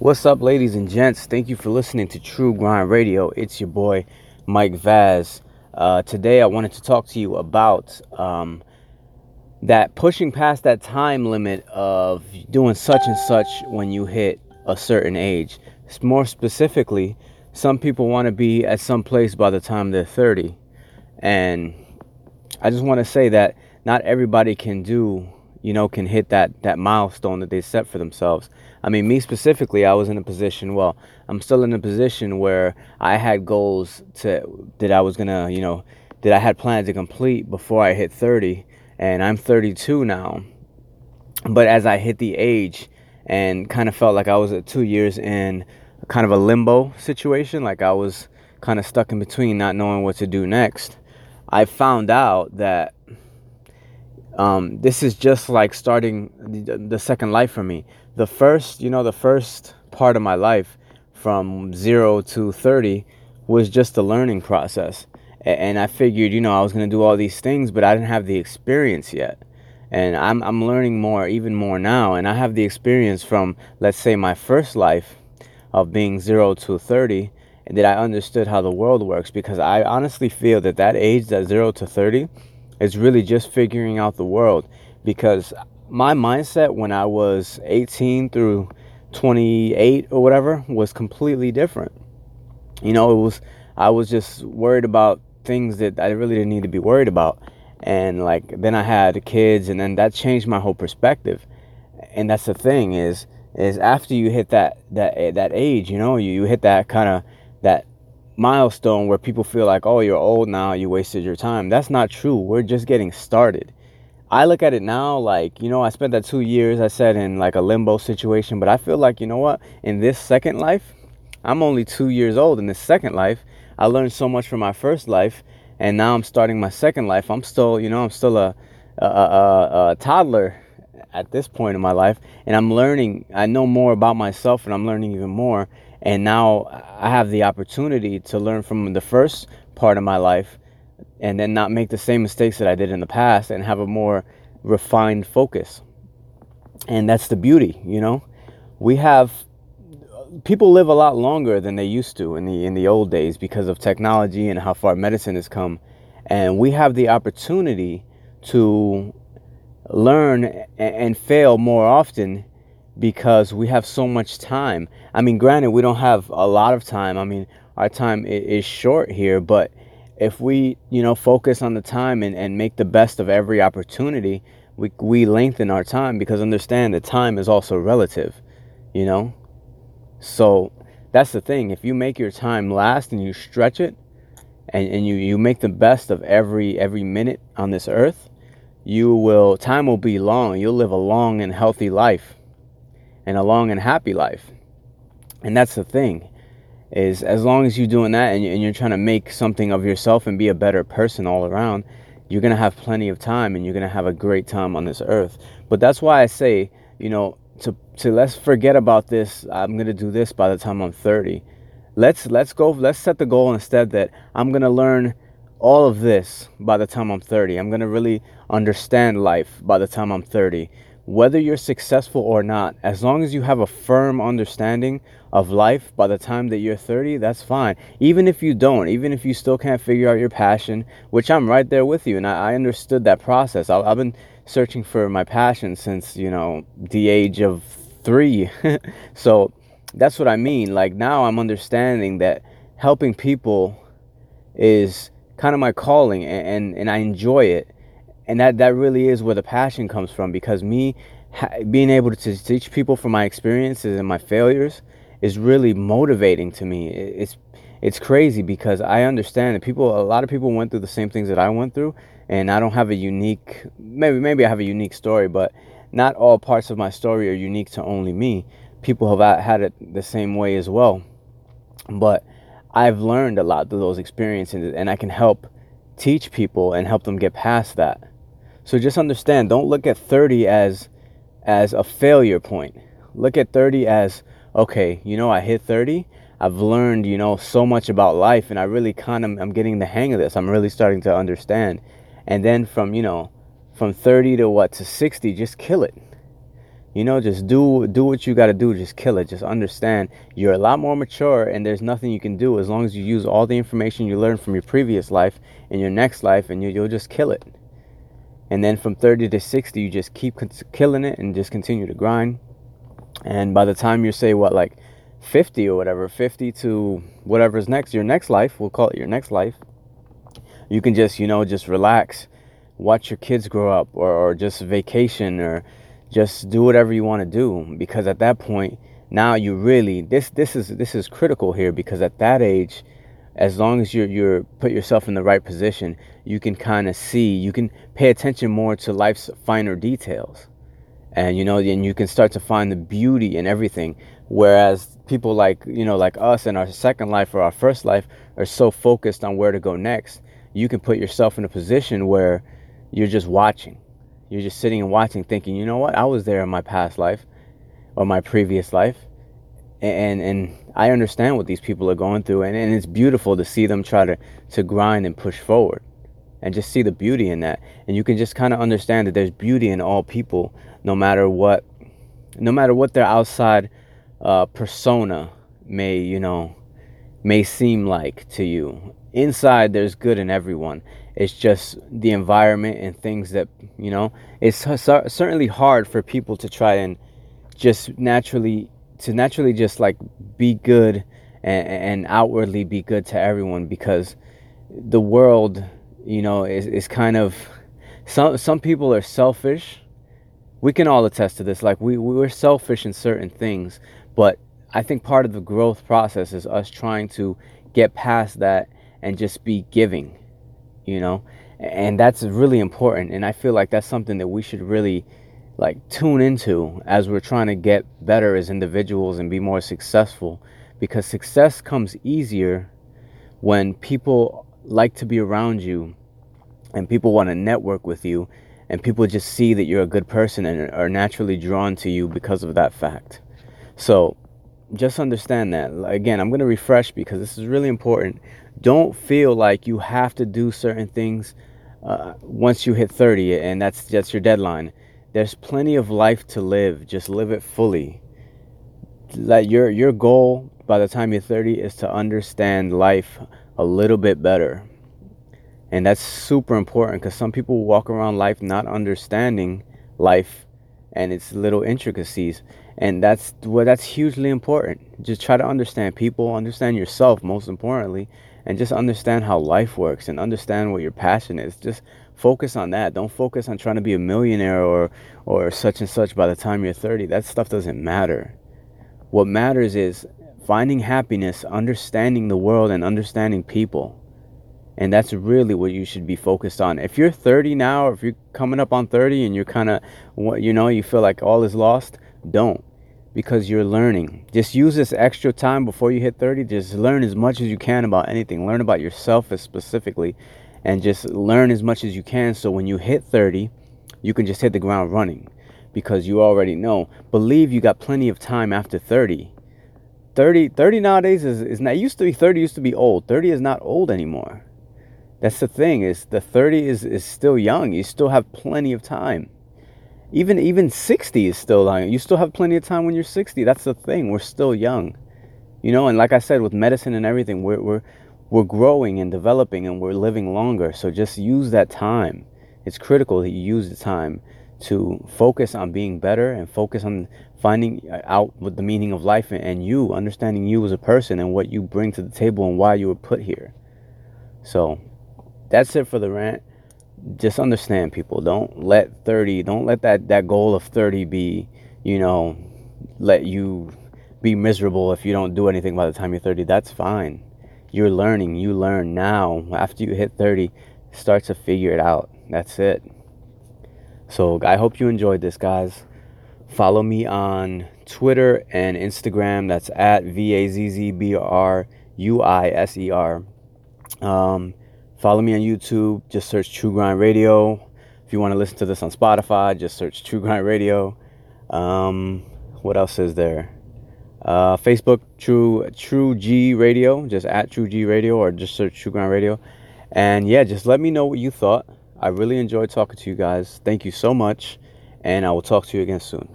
What's up, ladies and gents? Thank you for listening to True Grind Radio. It's your boy, Mike Vaz. Uh, today, I wanted to talk to you about um, that pushing past that time limit of doing such and such when you hit a certain age. More specifically, some people want to be at some place by the time they're 30. And I just want to say that not everybody can do you know, can hit that that milestone that they set for themselves. I mean, me specifically, I was in a position. Well, I'm still in a position where I had goals to that I was gonna, you know, that I had planned to complete before I hit 30, and I'm 32 now. But as I hit the age, and kind of felt like I was at two years in kind of a limbo situation, like I was kind of stuck in between, not knowing what to do next. I found out that um, this is just like starting the, the second life for me. The first, you know, the first part of my life from zero to 30 was just a learning process. And I figured, you know, I was going to do all these things, but I didn't have the experience yet. And I'm, I'm learning more, even more now. And I have the experience from, let's say, my first life of being zero to 30, and that I understood how the world works because I honestly feel that that age, that zero to 30, is really just figuring out the world because my mindset when I was 18 through 28 or whatever was completely different. You know, it was I was just worried about things that I really didn't need to be worried about. And like then I had kids and then that changed my whole perspective. And that's the thing is is after you hit that that that age, you know, you, you hit that kind of that milestone where people feel like, oh, you're old now, you wasted your time. That's not true. We're just getting started. I look at it now like, you know, I spent that two years, I said, in like a limbo situation, but I feel like, you know what, in this second life, I'm only two years old. In this second life, I learned so much from my first life, and now I'm starting my second life. I'm still, you know, I'm still a, a, a, a toddler at this point in my life, and I'm learning. I know more about myself, and I'm learning even more and now I have the opportunity to learn from the first part of my life and then not make the same mistakes that I did in the past and have a more refined focus. And that's the beauty, you know. We have people live a lot longer than they used to in the in the old days because of technology and how far medicine has come. And we have the opportunity to learn and fail more often because we have so much time. I mean, granted, we don't have a lot of time. I mean, our time is short here, but if we, you know, focus on the time and, and make the best of every opportunity, we, we lengthen our time because understand that time is also relative, you know? So that's the thing. If you make your time last and you stretch it and, and you, you make the best of every every minute on this earth, you will time will be long. You'll live a long and healthy life and a long and happy life. And that's the thing is as long as you're doing that and you're trying to make something of yourself and be a better person all around, you're going to have plenty of time and you're going to have a great time on this earth. But that's why I say, you know, to to let's forget about this. I'm going to do this by the time I'm 30. Let's let's go let's set the goal instead that I'm going to learn all of this by the time I'm 30. I'm going to really understand life by the time I'm 30 whether you're successful or not, as long as you have a firm understanding of life by the time that you're 30, that's fine. Even if you don't, even if you still can't figure out your passion, which I'm right there with you, and I, I understood that process. I, I've been searching for my passion since, you know, the age of three. so that's what I mean. Like now I'm understanding that helping people is kind of my calling and, and, and I enjoy it and that that really is where the passion comes from because me being able to teach people from my experiences and my failures is really motivating to me. It's it's crazy because I understand that people a lot of people went through the same things that I went through and I don't have a unique maybe maybe I have a unique story but not all parts of my story are unique to only me. People have had it the same way as well. But I've learned a lot through those experiences and I can help teach people and help them get past that so just understand, don't look at 30 as as a failure point. Look at 30 as okay, you know, I hit 30. I've learned, you know, so much about life and I really kind of I'm getting the hang of this. I'm really starting to understand. And then from, you know, from 30 to what to 60, just kill it. You know, just do do what you got to do. Just kill it. Just understand you're a lot more mature, and there's nothing you can do as long as you use all the information you learned from your previous life in your next life, and you, you'll just kill it. And then from 30 to 60, you just keep killing it and just continue to grind. And by the time you say what, like 50 or whatever, 50 to whatever's next, your next life, we'll call it your next life, you can just, you know, just relax, watch your kids grow up, or, or just vacation, or just do whatever you want to do because at that point now you really this this is this is critical here because at that age as long as you're you're put yourself in the right position you can kind of see you can pay attention more to life's finer details and you know and you can start to find the beauty in everything whereas people like you know like us in our second life or our first life are so focused on where to go next you can put yourself in a position where you're just watching you're just sitting and watching, thinking, you know what? I was there in my past life or my previous life. And, and I understand what these people are going through. And, and it's beautiful to see them try to, to grind and push forward and just see the beauty in that. And you can just kind of understand that there's beauty in all people, no matter what, no matter what their outside uh, persona may, you know, may seem like to you. Inside, there's good in everyone. It's just the environment and things that, you know, it's certainly hard for people to try and just naturally, to naturally just like be good and, and outwardly be good to everyone because the world, you know, is, is kind of, some, some people are selfish. We can all attest to this. Like, we, we're selfish in certain things, but I think part of the growth process is us trying to get past that and just be giving you know and that's really important and i feel like that's something that we should really like tune into as we're trying to get better as individuals and be more successful. Because success comes easier when people like to be around you and people want to network with you and people just see that you're a good person and are naturally drawn to you because of that fact. So just understand that. Again i'm going to refresh because this is really important. Don't feel like you have to do certain things uh, once you hit 30 and that's that's your deadline there's plenty of life to live. Just live it fully. That your your goal by the time you're 30 is to understand life a little bit better. And that's super important because some people walk around life not understanding life and its little intricacies. And that's well that's hugely important. Just try to understand people understand yourself most importantly and just understand how life works and understand what your passion is. Just focus on that. Don't focus on trying to be a millionaire or or such and such by the time you're 30. That stuff doesn't matter. What matters is finding happiness, understanding the world and understanding people. And that's really what you should be focused on. If you're 30 now, or if you're coming up on 30 and you're kind of, you know, you feel like all is lost, don't because you're learning. Just use this extra time before you hit 30. Just learn as much as you can about anything. Learn about yourself specifically and just learn as much as you can so when you hit 30, you can just hit the ground running because you already know. Believe you got plenty of time after 30. 30, 30 nowadays is, is not used to be 30 used to be old. 30 is not old anymore. That's the thing is the 30 is, is still young. You still have plenty of time even even 60 is still young. You still have plenty of time when you're 60. That's the thing. We're still young. You know, and like I said, with medicine and everything, we're we're we're growing and developing and we're living longer. So just use that time. It's critical that you use the time to focus on being better and focus on finding uh, out what the meaning of life and you understanding you as a person and what you bring to the table and why you were put here. So that's it for the rant just understand people don't let 30 don't let that that goal of 30 be you know let you be miserable if you don't do anything by the time you're 30 that's fine you're learning you learn now after you hit 30 start to figure it out that's it so i hope you enjoyed this guys follow me on twitter and instagram that's at v-a-z-z-b-r-u-i-s-e-r um, Follow me on YouTube. Just search True Grind Radio. If you want to listen to this on Spotify, just search True Grind Radio. Um, what else is there? Uh, Facebook True True G Radio, just at True G Radio, or just search True Grind Radio. And yeah, just let me know what you thought. I really enjoyed talking to you guys. Thank you so much, and I will talk to you again soon.